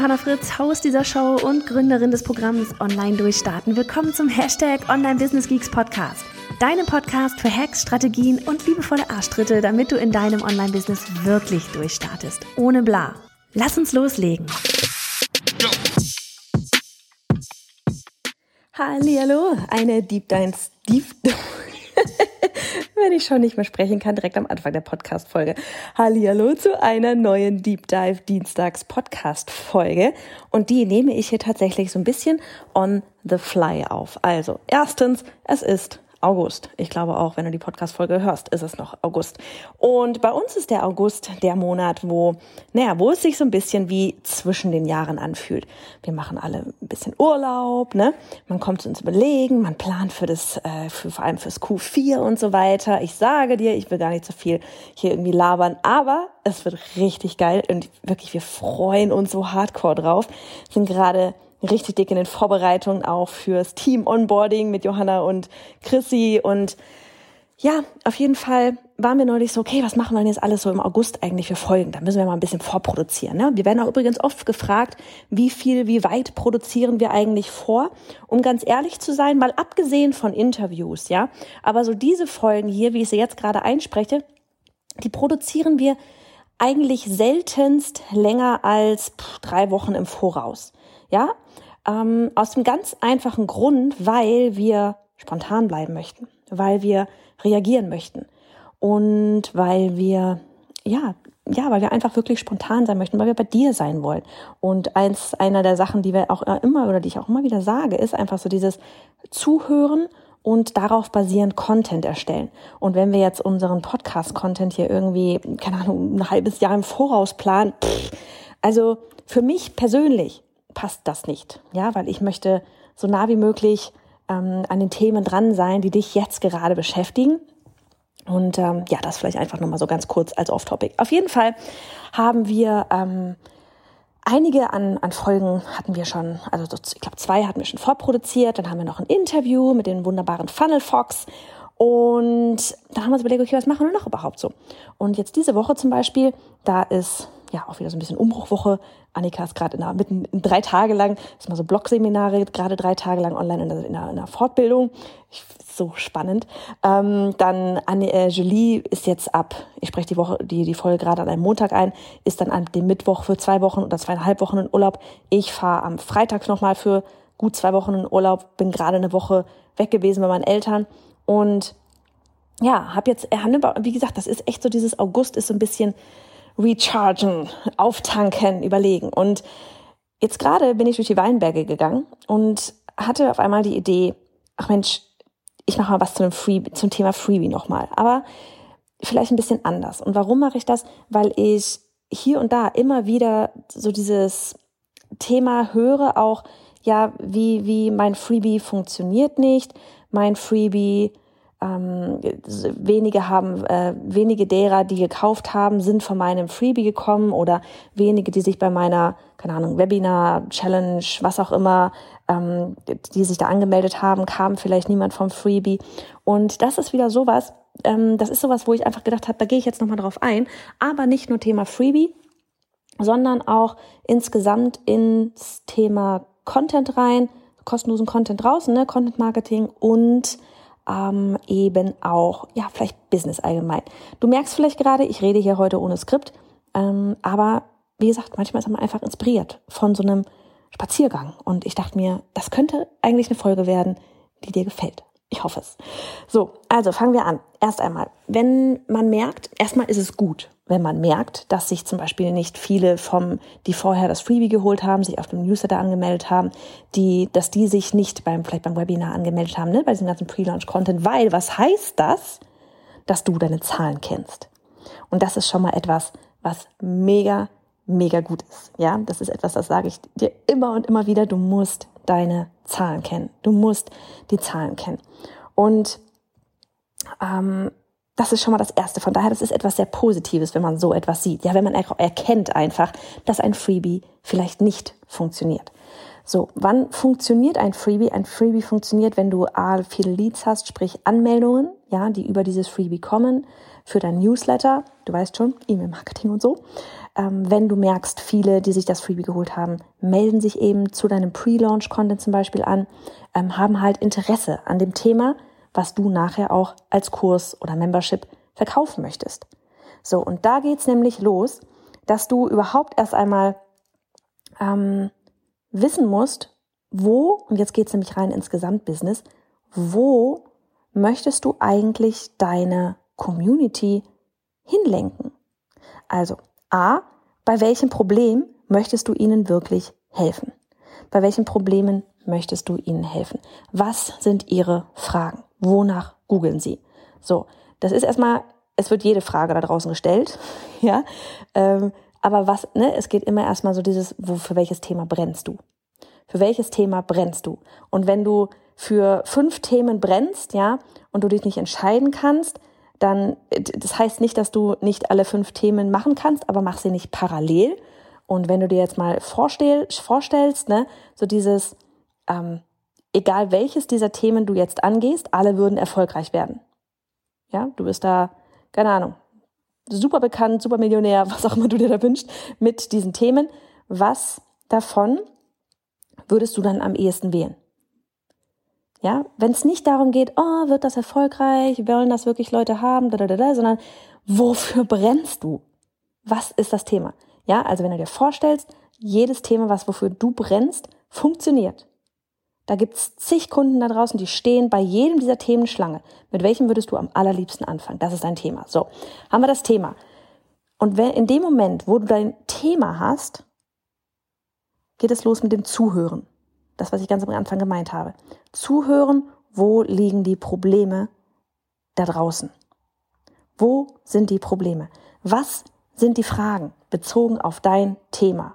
Johanna Fritz, Haus dieser Show und Gründerin des Programms Online Durchstarten. Willkommen zum Hashtag Online Business Geeks Podcast. Deinem Podcast für Hacks, Strategien und liebevolle Arschtritte, damit du in deinem Online-Business wirklich durchstartest. Ohne bla. Lass uns loslegen. Hallo, eine Deep Dive, Deep, wenn ich schon nicht mehr sprechen kann, direkt am Anfang der Podcast-Folge. Hallo zu einer neuen Deep Dive Dienstags Podcast-Folge. Und die nehme ich hier tatsächlich so ein bisschen on the fly auf. Also, erstens, es ist August. Ich glaube auch, wenn du die Podcast-Folge hörst, ist es noch August. Und bei uns ist der August der Monat, wo, naja, wo es sich so ein bisschen wie zwischen den Jahren anfühlt. Wir machen alle ein bisschen Urlaub, ne? Man kommt ins Überlegen, man plant für das, äh, für, vor allem fürs Q4 und so weiter. Ich sage dir, ich will gar nicht so viel hier irgendwie labern, aber es wird richtig geil und wirklich, wir freuen uns so hardcore drauf. Sind gerade richtig dick in den Vorbereitungen auch fürs Team Onboarding mit Johanna und Chrissy und ja, auf jeden Fall waren wir neulich so, okay, was machen wir denn jetzt alles so im August eigentlich für Folgen? Da müssen wir mal ein bisschen vorproduzieren. Ne? Wir werden auch übrigens oft gefragt, wie viel, wie weit produzieren wir eigentlich vor? Um ganz ehrlich zu sein, mal abgesehen von Interviews, ja. Aber so diese Folgen hier, wie ich sie jetzt gerade einspreche, die produzieren wir eigentlich seltenst länger als drei Wochen im Voraus. Ja, ähm, aus dem ganz einfachen Grund, weil wir spontan bleiben möchten, weil wir reagieren möchten und weil wir, ja, ja, weil wir einfach wirklich spontan sein möchten, weil wir bei dir sein wollen. Und eins, einer der Sachen, die wir auch immer oder die ich auch immer wieder sage, ist einfach so dieses Zuhören und darauf basierend Content erstellen. Und wenn wir jetzt unseren Podcast-Content hier irgendwie, keine Ahnung, ein halbes Jahr im Voraus planen, pff, also für mich persönlich passt das nicht. Ja, weil ich möchte so nah wie möglich ähm, an den Themen dran sein, die dich jetzt gerade beschäftigen. Und ähm, ja, das vielleicht einfach nochmal so ganz kurz als Off-Topic. Auf jeden Fall haben wir ähm, einige an, an Folgen hatten wir schon, also ich glaube zwei hatten wir schon vorproduziert. Dann haben wir noch ein Interview mit den wunderbaren Funnel Fox. Und dann haben wir uns überlegt, okay, was machen wir noch überhaupt so? Und jetzt diese Woche zum Beispiel, da ist ja auch wieder so ein bisschen Umbruchwoche. Annika ist gerade in einer, mitten drei Tage lang, ist mal so Blogseminare, gerade drei Tage lang online in einer, in einer Fortbildung. Ich, so spannend. Ähm, dann Anne, äh, Julie ist jetzt ab, ich spreche die Woche, die, die Folge gerade an einem Montag ein, ist dann an dem Mittwoch für zwei Wochen oder zweieinhalb Wochen in Urlaub. Ich fahre am Freitag nochmal für gut zwei Wochen in Urlaub, bin gerade eine Woche weg gewesen bei meinen Eltern und ja, habe jetzt, wie gesagt, das ist echt so, dieses August ist so ein bisschen rechargen, auftanken, überlegen. Und jetzt gerade bin ich durch die Weinberge gegangen und hatte auf einmal die Idee, ach Mensch, ich mache mal was zu Freebie, zum Thema Freebie nochmal. Aber vielleicht ein bisschen anders. Und warum mache ich das? Weil ich hier und da immer wieder so dieses Thema höre, auch, ja, wie, wie mein Freebie funktioniert nicht. Mein Freebie ähm, wenige haben, äh, wenige derer, die gekauft haben, sind von meinem Freebie gekommen oder wenige, die sich bei meiner, keine Ahnung, Webinar, Challenge, was auch immer, ähm, die sich da angemeldet haben, kam vielleicht niemand vom Freebie. Und das ist wieder sowas, ähm, das ist sowas, wo ich einfach gedacht habe, da gehe ich jetzt nochmal drauf ein. Aber nicht nur Thema Freebie, sondern auch insgesamt ins Thema Content rein, kostenlosen Content draußen, ne, Content Marketing und ähm, eben auch, ja, vielleicht Business allgemein. Du merkst vielleicht gerade, ich rede hier heute ohne Skript, ähm, aber wie gesagt, manchmal ist man einfach inspiriert von so einem Spaziergang. Und ich dachte mir, das könnte eigentlich eine Folge werden, die dir gefällt. Ich hoffe es. So, also fangen wir an. Erst einmal, wenn man merkt, erstmal ist es gut, wenn man merkt, dass sich zum Beispiel nicht viele vom, die vorher das Freebie geholt haben, sich auf dem Newsletter angemeldet haben, die, dass die sich nicht beim, vielleicht beim Webinar angemeldet haben, ne, bei diesem ganzen Pre-Launch-Content, weil was heißt das? Dass du deine Zahlen kennst. Und das ist schon mal etwas, was mega, mega gut ist. Ja, das ist etwas, das sage ich dir immer und immer wieder. Du musst deine Zahlen kennen. Du musst die Zahlen kennen. Und ähm, das ist schon mal das Erste. Von daher, das ist etwas sehr Positives, wenn man so etwas sieht. Ja, wenn man erkennt einfach, dass ein Freebie vielleicht nicht funktioniert. So, wann funktioniert ein Freebie? Ein Freebie funktioniert, wenn du A, viele Leads hast, sprich Anmeldungen, ja, die über dieses Freebie kommen, für dein Newsletter, du weißt schon, E-Mail-Marketing und so. Ähm, wenn du merkst, viele, die sich das Freebie geholt haben, melden sich eben zu deinem Pre-Launch-Content zum Beispiel an, ähm, haben halt Interesse an dem Thema, was du nachher auch als Kurs oder Membership verkaufen möchtest. So, und da geht's nämlich los, dass du überhaupt erst einmal ähm, wissen musst, wo, und jetzt geht's nämlich rein ins Gesamtbusiness, wo möchtest du eigentlich deine Community hinlenken? Also, A, bei welchem Problem möchtest du ihnen wirklich helfen? Bei welchen Problemen möchtest du ihnen helfen? Was sind ihre Fragen? Wonach googeln sie? So, das ist erstmal, es wird jede Frage da draußen gestellt, ja. Ähm, aber was, ne, es geht immer erstmal so dieses, wo, für welches Thema brennst du? Für welches Thema brennst du? Und wenn du für fünf Themen brennst, ja, und du dich nicht entscheiden kannst, dann, das heißt nicht, dass du nicht alle fünf Themen machen kannst, aber mach sie nicht parallel. Und wenn du dir jetzt mal vorstell, vorstellst, ne, so dieses, ähm, egal welches dieser Themen du jetzt angehst, alle würden erfolgreich werden. Ja, du bist da, keine Ahnung, super bekannt, super Millionär, was auch immer du dir da wünschst, mit diesen Themen. Was davon würdest du dann am ehesten wählen? Ja, wenn es nicht darum geht, oh, wird das erfolgreich, wollen das wirklich Leute haben, da, da, da, sondern wofür brennst du? Was ist das Thema? Ja, also wenn du dir vorstellst, jedes Thema, was wofür du brennst, funktioniert. Da gibt's zig Kunden da draußen, die stehen bei jedem dieser Themen Schlange. Mit welchem würdest du am allerliebsten anfangen? Das ist dein Thema. So, haben wir das Thema. Und wenn, in dem Moment, wo du dein Thema hast, geht es los mit dem Zuhören. Das, was ich ganz am Anfang gemeint habe. Zuhören, wo liegen die Probleme da draußen? Wo sind die Probleme? Was sind die Fragen bezogen auf dein Thema?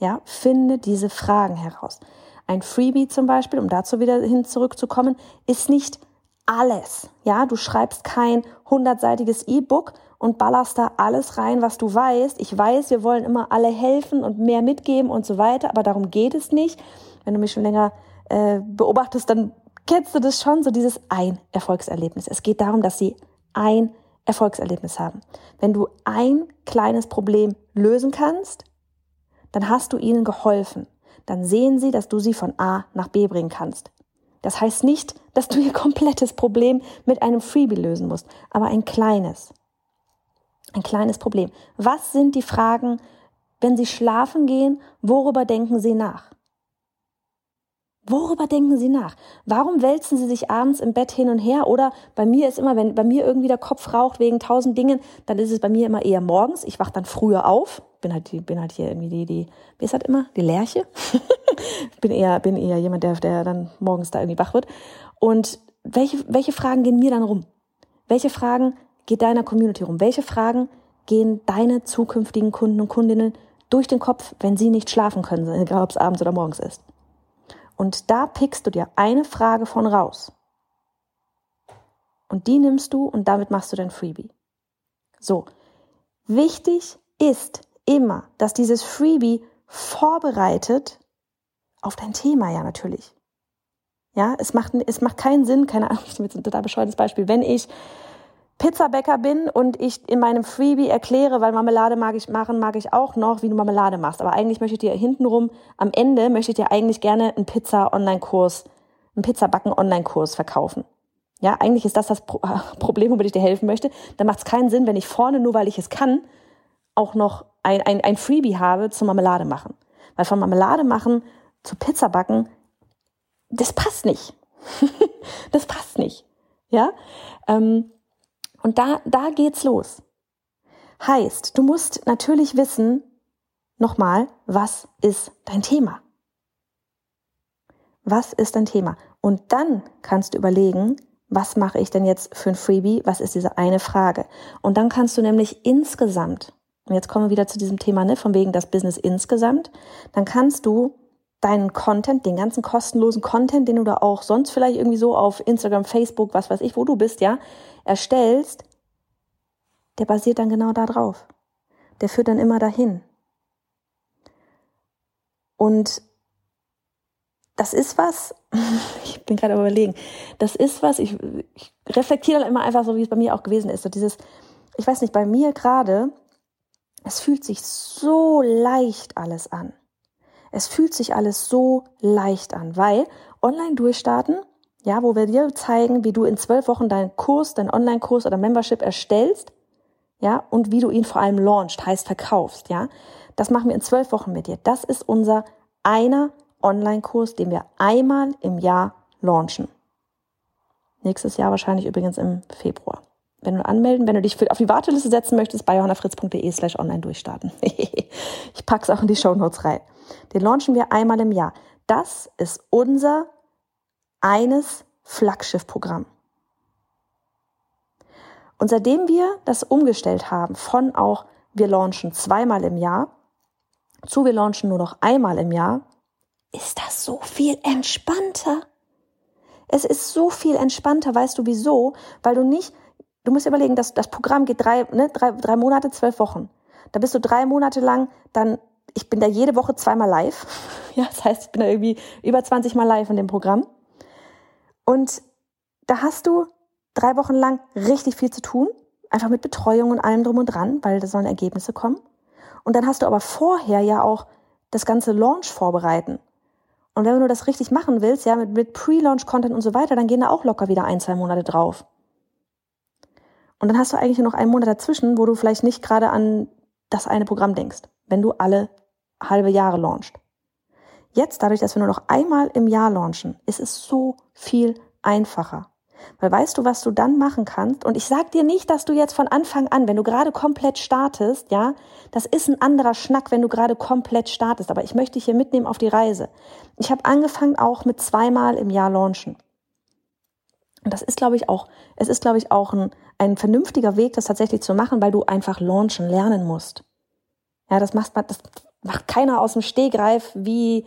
Ja, finde diese Fragen heraus. Ein Freebie zum Beispiel, um dazu wieder hin zurückzukommen, ist nicht alles. Ja, du schreibst kein hundertseitiges E-Book und ballerst da alles rein, was du weißt. Ich weiß, wir wollen immer alle helfen und mehr mitgeben und so weiter, aber darum geht es nicht. Wenn du mich schon länger äh, beobachtest, dann kennst du das schon, so dieses ein Erfolgserlebnis. Es geht darum, dass sie ein Erfolgserlebnis haben. Wenn du ein kleines Problem lösen kannst, dann hast du ihnen geholfen. Dann sehen sie, dass du sie von A nach B bringen kannst. Das heißt nicht, dass du ihr komplettes Problem mit einem Freebie lösen musst, aber ein kleines. Ein kleines Problem. Was sind die Fragen, wenn sie schlafen gehen? Worüber denken sie nach? Worüber denken Sie nach? Warum wälzen Sie sich abends im Bett hin und her? Oder bei mir ist immer, wenn bei mir irgendwie der Kopf raucht wegen tausend Dingen, dann ist es bei mir immer eher morgens. Ich wach dann früher auf. Bin halt, bin halt hier irgendwie die, die, wie ist das immer? Die Lerche. bin eher, bin eher jemand, der, der dann morgens da irgendwie wach wird. Und welche, welche Fragen gehen mir dann rum? Welche Fragen geht deiner Community rum? Welche Fragen gehen deine zukünftigen Kunden und Kundinnen durch den Kopf, wenn sie nicht schlafen können, egal ob es abends oder morgens ist? Und da pickst du dir eine Frage von raus. Und die nimmst du und damit machst du dein Freebie. So. Wichtig ist immer, dass dieses Freebie vorbereitet auf dein Thema, ja, natürlich. Ja, es macht, es macht keinen Sinn, keine Ahnung, ich nehme jetzt ein total bescheuertes Beispiel, wenn ich Pizzabäcker bin und ich in meinem Freebie erkläre, weil Marmelade mag ich machen, mag ich auch noch, wie du Marmelade machst. Aber eigentlich möchte ich dir hintenrum, am Ende möchte ich dir eigentlich gerne einen Pizza-Online-Kurs, einen Pizzabacken-Online-Kurs verkaufen. Ja, eigentlich ist das das Problem, womit ich dir helfen möchte. Dann macht es keinen Sinn, wenn ich vorne, nur weil ich es kann, auch noch ein, ein, ein Freebie habe zum Marmelade machen. Weil von Marmelade machen zu Pizza backen, das passt nicht. das passt nicht. Ja, ähm, und da, da geht's los. Heißt, du musst natürlich wissen, nochmal, was ist dein Thema? Was ist dein Thema? Und dann kannst du überlegen, was mache ich denn jetzt für ein Freebie? Was ist diese eine Frage? Und dann kannst du nämlich insgesamt, und jetzt kommen wir wieder zu diesem Thema, ne, von wegen das Business insgesamt, dann kannst du deinen Content, den ganzen kostenlosen Content, den du da auch sonst vielleicht irgendwie so auf Instagram, Facebook, was weiß ich, wo du bist, ja, erstellst, der basiert dann genau da drauf. Der führt dann immer dahin. Und das ist was, ich bin gerade überlegen, das ist was, ich, ich reflektiere dann immer einfach so, wie es bei mir auch gewesen ist. So dieses, ich weiß nicht, bei mir gerade, es fühlt sich so leicht alles an. Es fühlt sich alles so leicht an, weil online durchstarten, ja, wo wir dir zeigen, wie du in zwölf Wochen deinen Kurs, deinen Online-Kurs oder Membership erstellst, ja, und wie du ihn vor allem launchst, heißt verkaufst, ja. Das machen wir in zwölf Wochen mit dir. Das ist unser einer Online-Kurs, den wir einmal im Jahr launchen. Nächstes Jahr wahrscheinlich übrigens im Februar. Wenn du anmelden, wenn du dich für, auf die Warteliste setzen möchtest, bei johannafritz.de slash online durchstarten. ich pack's auch in die Show Notes rein. Den launchen wir einmal im Jahr. Das ist unser eines Flaggschiffprogramm. Und seitdem wir das umgestellt haben von auch wir launchen zweimal im Jahr zu wir launchen nur noch einmal im Jahr, ist das so viel entspannter. Es ist so viel entspannter, weißt du wieso? Weil du nicht, du musst überlegen, dass das Programm geht drei, ne, drei, drei Monate, zwölf Wochen. Da bist du drei Monate lang dann, ich bin da jede Woche zweimal live. Ja, das heißt, ich bin da irgendwie über 20 Mal live in dem Programm. Und da hast du drei Wochen lang richtig viel zu tun. Einfach mit Betreuung und allem drum und dran, weil da sollen Ergebnisse kommen. Und dann hast du aber vorher ja auch das ganze Launch vorbereiten. Und wenn du das richtig machen willst, ja, mit, mit Pre-Launch-Content und so weiter, dann gehen da auch locker wieder ein, zwei Monate drauf. Und dann hast du eigentlich noch einen Monat dazwischen, wo du vielleicht nicht gerade an das eine Programm denkst, wenn du alle halbe Jahre launchst. Jetzt, dadurch, dass wir nur noch einmal im Jahr launchen, ist es so viel einfacher. Weil weißt du, was du dann machen kannst? Und ich sag dir nicht, dass du jetzt von Anfang an, wenn du gerade komplett startest, ja, das ist ein anderer Schnack, wenn du gerade komplett startest. Aber ich möchte dich hier mitnehmen auf die Reise. Ich habe angefangen auch mit zweimal im Jahr launchen. Und das ist, glaube ich, auch, es ist, glaube ich, auch ein, ein vernünftiger Weg, das tatsächlich zu machen, weil du einfach launchen lernen musst. Ja, das macht, das macht keiner aus dem Stehgreif, wie,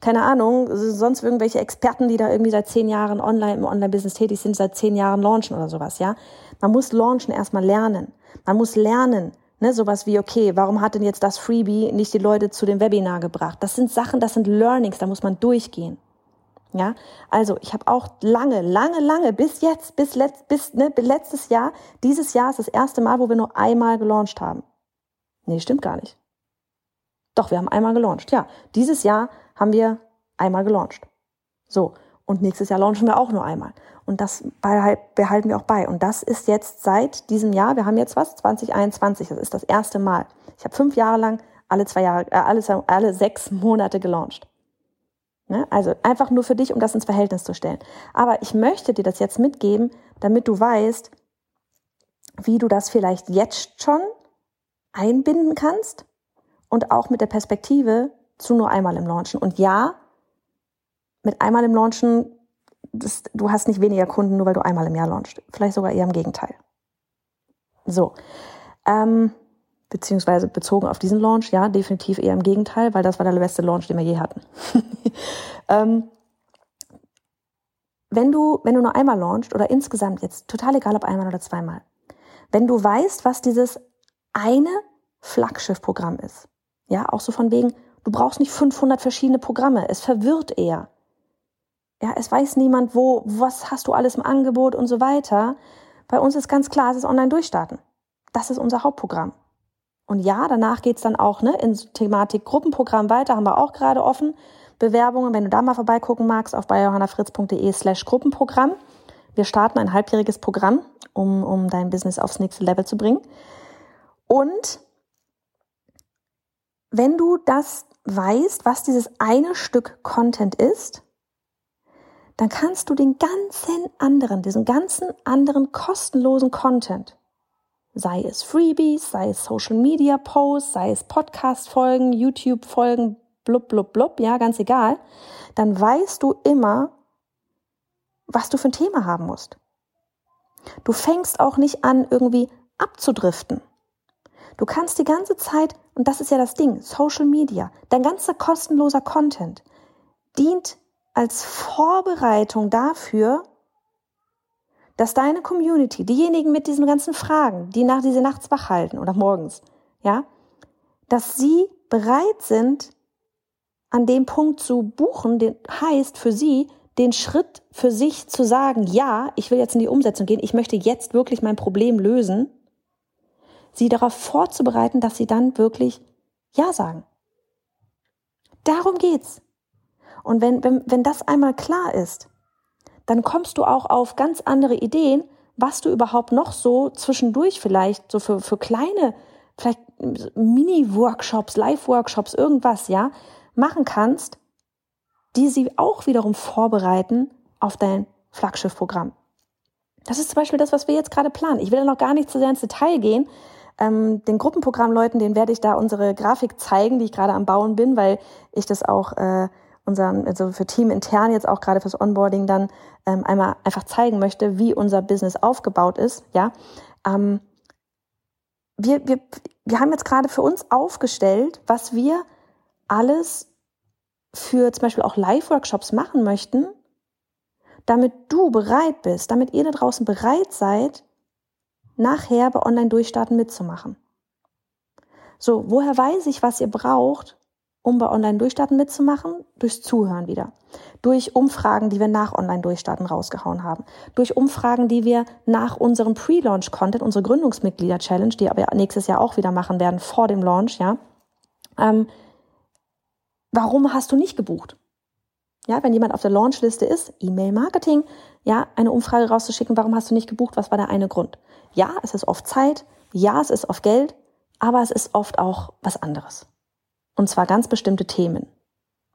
keine Ahnung, sonst irgendwelche Experten, die da irgendwie seit zehn Jahren online im Online-Business tätig sind, seit zehn Jahren launchen oder sowas, ja. Man muss launchen erstmal lernen. Man muss lernen, ne, sowas wie, okay, warum hat denn jetzt das Freebie nicht die Leute zu dem Webinar gebracht? Das sind Sachen, das sind Learnings, da muss man durchgehen. Ja, also ich habe auch lange, lange, lange, bis jetzt, bis, letzt, bis ne, letztes Jahr, dieses Jahr ist das erste Mal, wo wir nur einmal gelauncht haben. Nee, stimmt gar nicht. Doch, wir haben einmal gelauncht. Ja, dieses Jahr haben wir einmal gelauncht. So. Und nächstes Jahr launchen wir auch nur einmal. Und das behalten wir auch bei. Und das ist jetzt seit diesem Jahr, wir haben jetzt was? 2021. Das ist das erste Mal. Ich habe fünf Jahre lang alle zwei Jahre, äh, alle, alle sechs Monate gelauncht. Ne? Also einfach nur für dich, um das ins Verhältnis zu stellen. Aber ich möchte dir das jetzt mitgeben, damit du weißt, wie du das vielleicht jetzt schon einbinden kannst und auch mit der Perspektive, zu nur einmal im Launchen. Und ja, mit einmal im Launchen, das, du hast nicht weniger Kunden, nur weil du einmal im Jahr launchst. Vielleicht sogar eher im Gegenteil. So. Ähm, beziehungsweise bezogen auf diesen Launch, ja, definitiv eher im Gegenteil, weil das war der beste Launch, den wir je hatten. ähm, wenn du, wenn du nur einmal launchst oder insgesamt jetzt, total egal ob einmal oder zweimal, wenn du weißt, was dieses eine Flaggschiff-Programm ist, ja, auch so von wegen, Du brauchst nicht 500 verschiedene Programme. Es verwirrt eher. Ja, es weiß niemand, wo, was hast du alles im Angebot und so weiter. Bei uns ist ganz klar, es ist online durchstarten. Das ist unser Hauptprogramm. Und ja, danach geht's dann auch ne, in Thematik Gruppenprogramm weiter, haben wir auch gerade offen. Bewerbungen, wenn du da mal vorbeigucken magst, auf bayjohannafritz.de slash Gruppenprogramm. Wir starten ein halbjähriges Programm, um, um dein Business aufs nächste Level zu bringen. Und wenn du das weißt, was dieses eine Stück Content ist, dann kannst du den ganzen anderen, diesen ganzen anderen kostenlosen Content, sei es Freebies, sei es Social Media Posts, sei es Podcast Folgen, YouTube Folgen, blub, blub, blub, ja, ganz egal, dann weißt du immer, was du für ein Thema haben musst. Du fängst auch nicht an, irgendwie abzudriften. Du kannst die ganze Zeit, und das ist ja das Ding, Social Media, dein ganzer kostenloser Content dient als Vorbereitung dafür, dass deine Community, diejenigen mit diesen ganzen Fragen, die nach diese nachts wach halten oder morgens, ja, dass sie bereit sind, an dem Punkt zu buchen, den, heißt für sie, den Schritt für sich zu sagen, ja, ich will jetzt in die Umsetzung gehen, ich möchte jetzt wirklich mein Problem lösen, sie darauf vorzubereiten, dass sie dann wirklich Ja sagen. Darum geht's. Und wenn, wenn, wenn das einmal klar ist, dann kommst du auch auf ganz andere Ideen, was du überhaupt noch so zwischendurch vielleicht so für, für kleine, vielleicht Mini-Workshops, Live-Workshops, irgendwas, ja, machen kannst, die sie auch wiederum vorbereiten auf dein Flaggschiffprogramm. Das ist zum Beispiel das, was wir jetzt gerade planen. Ich will da noch gar nicht zu sehr ins Detail gehen. Ähm, den Gruppenprogrammleuten, denen werde ich da unsere Grafik zeigen, die ich gerade am Bauen bin, weil ich das auch äh, unseren, also für Team intern jetzt auch gerade fürs Onboarding dann ähm, einmal einfach zeigen möchte, wie unser Business aufgebaut ist. Ja, ähm, wir, wir, wir haben jetzt gerade für uns aufgestellt, was wir alles für zum Beispiel auch Live-Workshops machen möchten, damit du bereit bist, damit ihr da draußen bereit seid, nachher bei Online-Durchstarten mitzumachen. So, woher weiß ich, was ihr braucht, um bei Online-Durchstarten mitzumachen? Durchs Zuhören wieder. Durch Umfragen, die wir nach Online-Durchstarten rausgehauen haben. Durch Umfragen, die wir nach unserem Pre-Launch-Content, unsere Gründungsmitglieder-Challenge, die aber nächstes Jahr auch wieder machen werden, vor dem Launch, ja. Ähm, warum hast du nicht gebucht? Ja, wenn jemand auf der Launchliste ist, E-Mail-Marketing, ja, eine Umfrage rauszuschicken, warum hast du nicht gebucht? Was war der eine Grund? Ja, es ist oft Zeit, ja, es ist oft Geld, aber es ist oft auch was anderes. Und zwar ganz bestimmte Themen.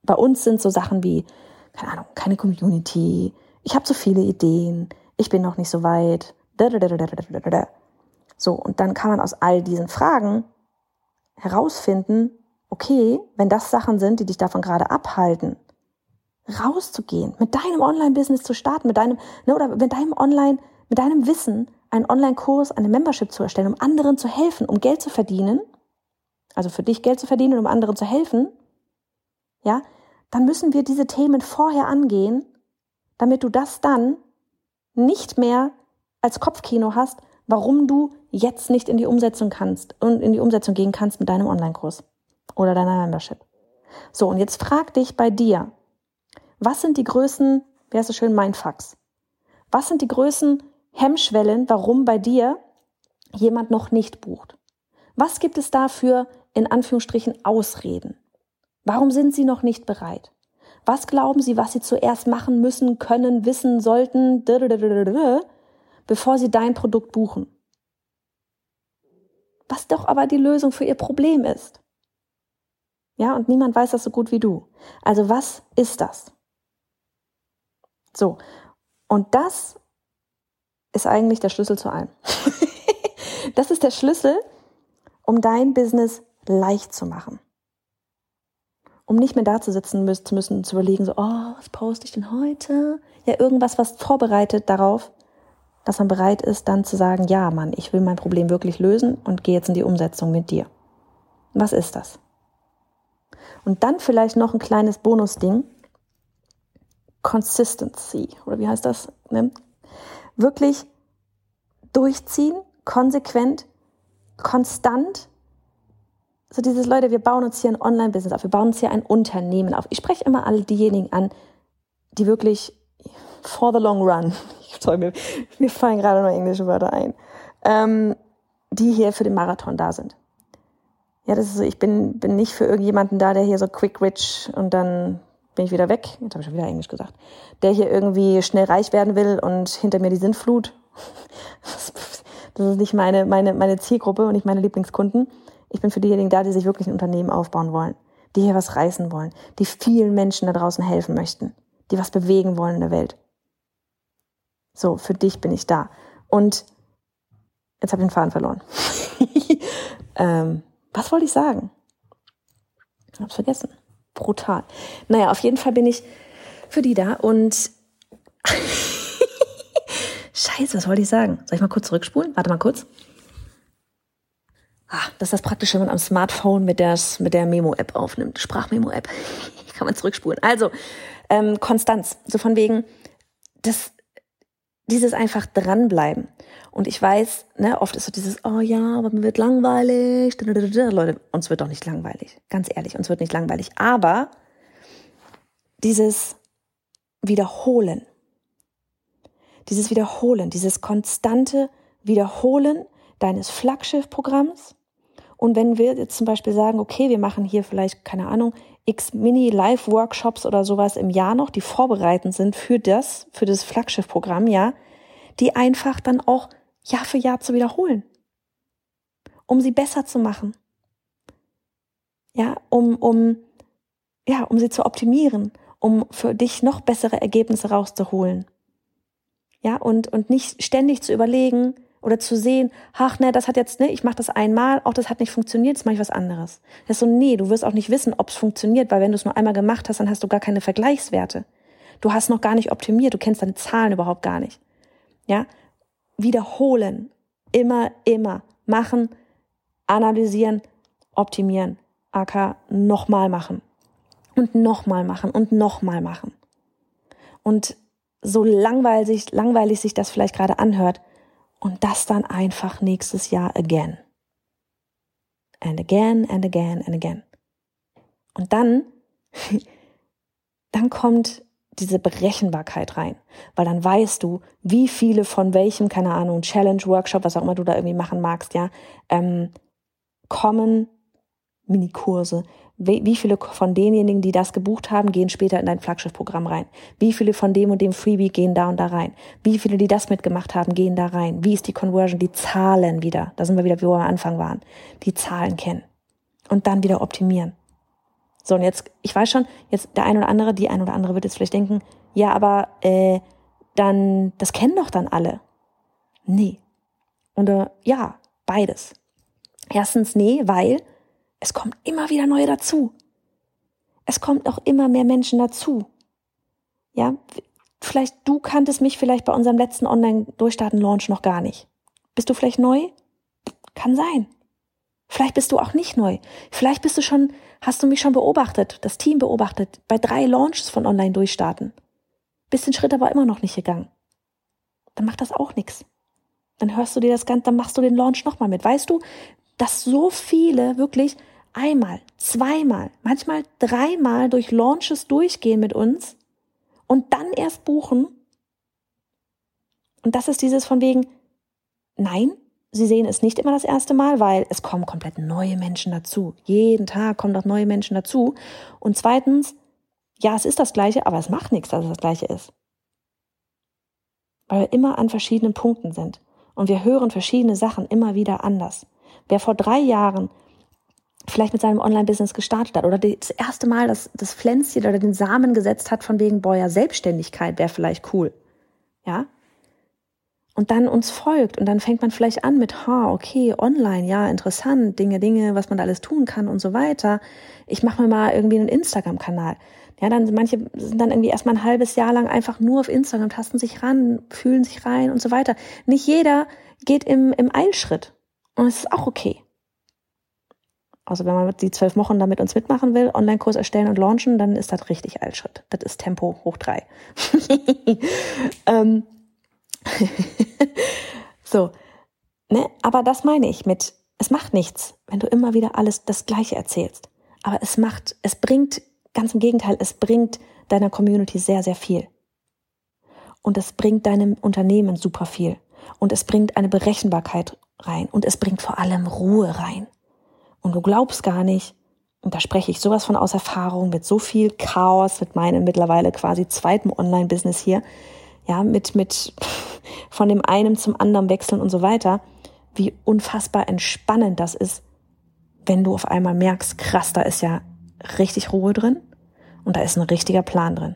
Bei uns sind so Sachen wie, keine Ahnung, keine Community, ich habe zu viele Ideen, ich bin noch nicht so weit. So, und dann kann man aus all diesen Fragen herausfinden, okay, wenn das Sachen sind, die dich davon gerade abhalten, rauszugehen, mit deinem Online-Business zu starten, mit deinem, ne, oder mit deinem Online, mit deinem Wissen einen Online-Kurs, eine Membership zu erstellen, um anderen zu helfen, um Geld zu verdienen, also für dich Geld zu verdienen, um anderen zu helfen, ja, dann müssen wir diese Themen vorher angehen, damit du das dann nicht mehr als Kopfkino hast, warum du jetzt nicht in die Umsetzung kannst und in die Umsetzung gehen kannst mit deinem Online-Kurs oder deiner Membership. So, und jetzt frag dich bei dir, was sind die größten, wie heißt es schön, Mindfucks? Was sind die größten Hemmschwellen, warum bei dir jemand noch nicht bucht? Was gibt es da für, in Anführungsstrichen, Ausreden? Warum sind sie noch nicht bereit? Was glauben sie, was sie zuerst machen müssen, können, wissen, sollten, bevor sie dein Produkt buchen? Was doch aber die Lösung für ihr Problem ist. Ja, und niemand weiß das so gut wie du. Also was ist das? So. Und das ist eigentlich der Schlüssel zu allem. das ist der Schlüssel, um dein Business leicht zu machen. Um nicht mehr da zu sitzen zu müssen, zu überlegen, so, oh, was poste ich denn heute? Ja, irgendwas, was vorbereitet darauf, dass man bereit ist, dann zu sagen, ja, Mann, ich will mein Problem wirklich lösen und gehe jetzt in die Umsetzung mit dir. Was ist das? Und dann vielleicht noch ein kleines Bonusding. Consistency, oder wie heißt das? Ne? Wirklich durchziehen, konsequent, konstant. So dieses Leute, wir bauen uns hier ein Online-Business auf, wir bauen uns hier ein Unternehmen auf. Ich spreche immer alle diejenigen an, die wirklich for the long run, sorry, mir, mir fallen gerade noch englische Wörter ein, ähm, die hier für den Marathon da sind. Ja, das ist so, ich bin, bin nicht für irgendjemanden da, der hier so quick rich und dann bin ich wieder weg. Jetzt habe ich schon wieder Englisch gesagt. Der hier irgendwie schnell reich werden will und hinter mir die Sintflut. Das ist nicht meine, meine, meine Zielgruppe und nicht meine Lieblingskunden. Ich bin für diejenigen da, die sich wirklich ein Unternehmen aufbauen wollen, die hier was reißen wollen, die vielen Menschen da draußen helfen möchten, die was bewegen wollen in der Welt. So, für dich bin ich da. Und jetzt habe ich den Faden verloren. ähm, was wollte ich sagen? Ich hab's vergessen. Brutal. Naja, auf jeden Fall bin ich für die da und Scheiße, was wollte ich sagen? Soll ich mal kurz zurückspulen? Warte mal kurz. Ah, das ist das Praktische, wenn man am Smartphone mit der, mit der Memo-App aufnimmt. Sprachmemo-App. Kann man zurückspulen. Also, ähm, Konstanz. So von wegen, das, dieses einfach dranbleiben. Und ich weiß, ne, oft ist so dieses, oh ja, aber mir wird langweilig. Leute, uns wird doch nicht langweilig. Ganz ehrlich, uns wird nicht langweilig. Aber dieses Wiederholen, dieses Wiederholen, dieses konstante Wiederholen deines Flaggschiff-Programms. Und wenn wir jetzt zum Beispiel sagen, okay, wir machen hier vielleicht, keine Ahnung, x Mini-Live-Workshops oder sowas im Jahr noch, die vorbereitend sind für das, für das Flaggschiff-Programm, ja, die einfach dann auch Jahr für Jahr zu wiederholen, um sie besser zu machen. Ja, um, um, ja, um sie zu optimieren, um für dich noch bessere Ergebnisse rauszuholen. Ja, und, und nicht ständig zu überlegen, oder zu sehen, ach ne, das hat jetzt, ne, ich mache das einmal, auch das hat nicht funktioniert, jetzt mache ich was anderes. Das ist so, nee, du wirst auch nicht wissen, ob es funktioniert, weil wenn du es nur einmal gemacht hast, dann hast du gar keine Vergleichswerte. Du hast noch gar nicht optimiert, du kennst deine Zahlen überhaupt gar nicht. Ja? Wiederholen. Immer, immer. Machen, analysieren, optimieren. AK nochmal machen. Und nochmal machen und nochmal machen. Und so langweilig, langweilig sich das vielleicht gerade anhört, und das dann einfach nächstes Jahr again. And again and again and again. Und dann, dann kommt diese Berechenbarkeit rein, weil dann weißt du, wie viele von welchem, keine Ahnung, Challenge, Workshop, was auch immer du da irgendwie machen magst, ja, ähm, kommen Minikurse, wie viele von denjenigen, die das gebucht haben, gehen später in dein Flaggschiffprogramm rein? Wie viele von dem und dem Freebie gehen da und da rein? Wie viele, die das mitgemacht haben, gehen da rein? Wie ist die Conversion? Die Zahlen wieder. Da sind wir wieder, wo wir am Anfang waren. Die Zahlen kennen. Und dann wieder optimieren. So, und jetzt, ich weiß schon, jetzt der ein oder andere, die ein oder andere wird jetzt vielleicht denken, ja, aber äh, dann, das kennen doch dann alle. Nee. Und äh, ja, beides. Erstens, nee, weil es kommt immer wieder neue dazu. Es kommt auch immer mehr Menschen dazu. Ja, vielleicht du kanntest mich vielleicht bei unserem letzten Online-Durchstarten-Launch noch gar nicht. Bist du vielleicht neu? Kann sein. Vielleicht bist du auch nicht neu. Vielleicht bist du schon, hast du mich schon beobachtet, das Team beobachtet, bei drei Launches von Online-Durchstarten. Bist den Schritt aber immer noch nicht gegangen. Dann macht das auch nichts. Dann hörst du dir das Ganze, dann machst du den Launch nochmal mit. Weißt du, dass so viele wirklich einmal, zweimal, manchmal dreimal durch Launches durchgehen mit uns und dann erst buchen. Und das ist dieses von wegen, nein, sie sehen es nicht immer das erste Mal, weil es kommen komplett neue Menschen dazu. Jeden Tag kommen doch neue Menschen dazu. Und zweitens, ja, es ist das Gleiche, aber es macht nichts, dass es das Gleiche ist. Weil wir immer an verschiedenen Punkten sind. Und wir hören verschiedene Sachen immer wieder anders. Wer vor drei Jahren vielleicht mit seinem Online-Business gestartet hat oder das erste Mal das, das Pflänzchen oder den Samen gesetzt hat von wegen, boah, ja, Selbstständigkeit wäre vielleicht cool. Ja? Und dann uns folgt und dann fängt man vielleicht an mit, ha, okay, online, ja, interessant, Dinge, Dinge, was man da alles tun kann und so weiter. Ich mache mir mal irgendwie einen Instagram-Kanal. Ja, dann manche sind dann irgendwie erstmal ein halbes Jahr lang einfach nur auf Instagram, tasten sich ran, fühlen sich rein und so weiter. Nicht jeder geht im, im Eilschritt. Und es ist auch okay. Also wenn man die zwölf Wochen damit uns mitmachen will, Online-Kurs erstellen und launchen, dann ist das richtig Altschritt. Das ist Tempo hoch drei. ähm. so, ne? Aber das meine ich mit, es macht nichts, wenn du immer wieder alles das Gleiche erzählst. Aber es macht, es bringt, ganz im Gegenteil, es bringt deiner Community sehr, sehr viel. Und es bringt deinem Unternehmen super viel. Und es bringt eine Berechenbarkeit rein. Und es bringt vor allem Ruhe rein. Und du glaubst gar nicht, und da spreche ich sowas von aus Erfahrung, mit so viel Chaos, mit meinem mittlerweile quasi zweiten Online-Business hier, ja, mit, mit von dem einen zum anderen wechseln und so weiter, wie unfassbar entspannend das ist, wenn du auf einmal merkst, krass, da ist ja richtig Ruhe drin und da ist ein richtiger Plan drin.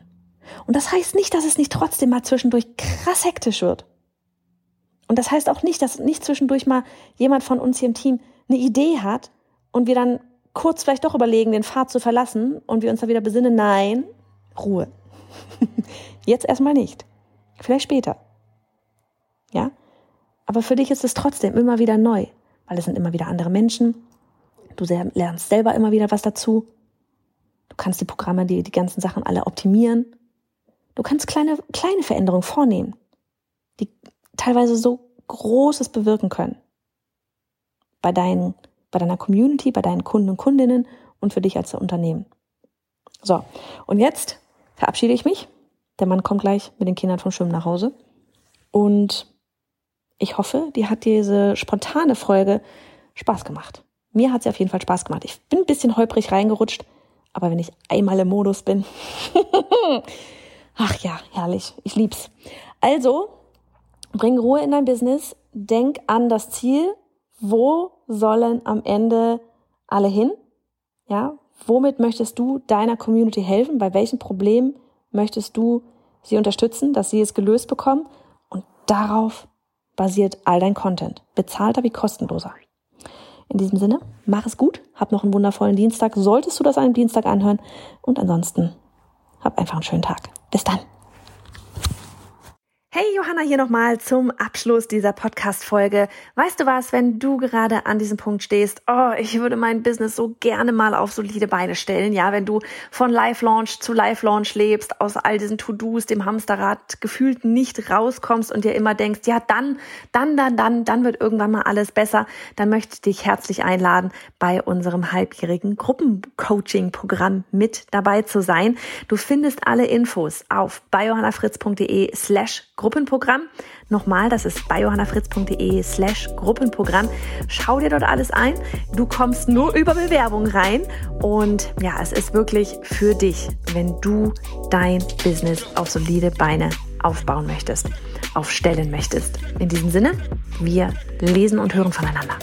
Und das heißt nicht, dass es nicht trotzdem mal zwischendurch krass hektisch wird. Und das heißt auch nicht, dass nicht zwischendurch mal jemand von uns hier im Team eine Idee hat und wir dann kurz vielleicht doch überlegen, den Pfad zu verlassen und wir uns dann wieder besinnen, nein, Ruhe. Jetzt erstmal nicht. Vielleicht später. Ja? Aber für dich ist es trotzdem immer wieder neu, weil es sind immer wieder andere Menschen. Du lernst selber immer wieder was dazu. Du kannst die Programme, die, die ganzen Sachen alle optimieren. Du kannst kleine, kleine Veränderungen vornehmen, die teilweise so Großes bewirken können. Bei deinen bei deiner Community, bei deinen Kunden und Kundinnen und für dich als Unternehmen. So, und jetzt verabschiede ich mich. Der Mann kommt gleich mit den Kindern vom Schwimmen nach Hause. Und ich hoffe, dir hat diese spontane Folge Spaß gemacht. Mir hat sie auf jeden Fall Spaß gemacht. Ich bin ein bisschen holprig reingerutscht, aber wenn ich einmal im Modus bin, ach ja, herrlich, ich lieb's. Also, bring Ruhe in dein Business, denk an das Ziel, wo sollen am Ende alle hin? Ja, womit möchtest du deiner Community helfen? Bei welchem Problem möchtest du sie unterstützen, dass sie es gelöst bekommen? Und darauf basiert all dein Content. Bezahlter wie kostenloser. In diesem Sinne, mach es gut, hab noch einen wundervollen Dienstag, solltest du das an einem Dienstag anhören und ansonsten hab einfach einen schönen Tag. Bis dann. Hey Johanna hier nochmal zum Abschluss dieser Podcast-Folge. Weißt du was, wenn du gerade an diesem Punkt stehst, oh, ich würde mein Business so gerne mal auf solide Beine stellen, ja, wenn du von Live-Launch zu Live-Launch lebst, aus all diesen To-Dos, dem Hamsterrad gefühlt nicht rauskommst und dir immer denkst, ja, dann, dann, dann, dann, dann wird irgendwann mal alles besser, dann möchte ich dich herzlich einladen, bei unserem halbjährigen Gruppencoaching-Programm mit dabei zu sein. Du findest alle Infos auf biohannafritz.de slash Gruppenprogramm. Nochmal, das ist bei johannafritz.de slash Gruppenprogramm. Schau dir dort alles ein. Du kommst nur über Bewerbung rein. Und ja, es ist wirklich für dich, wenn du dein Business auf solide Beine aufbauen möchtest, aufstellen möchtest. In diesem Sinne, wir lesen und hören voneinander.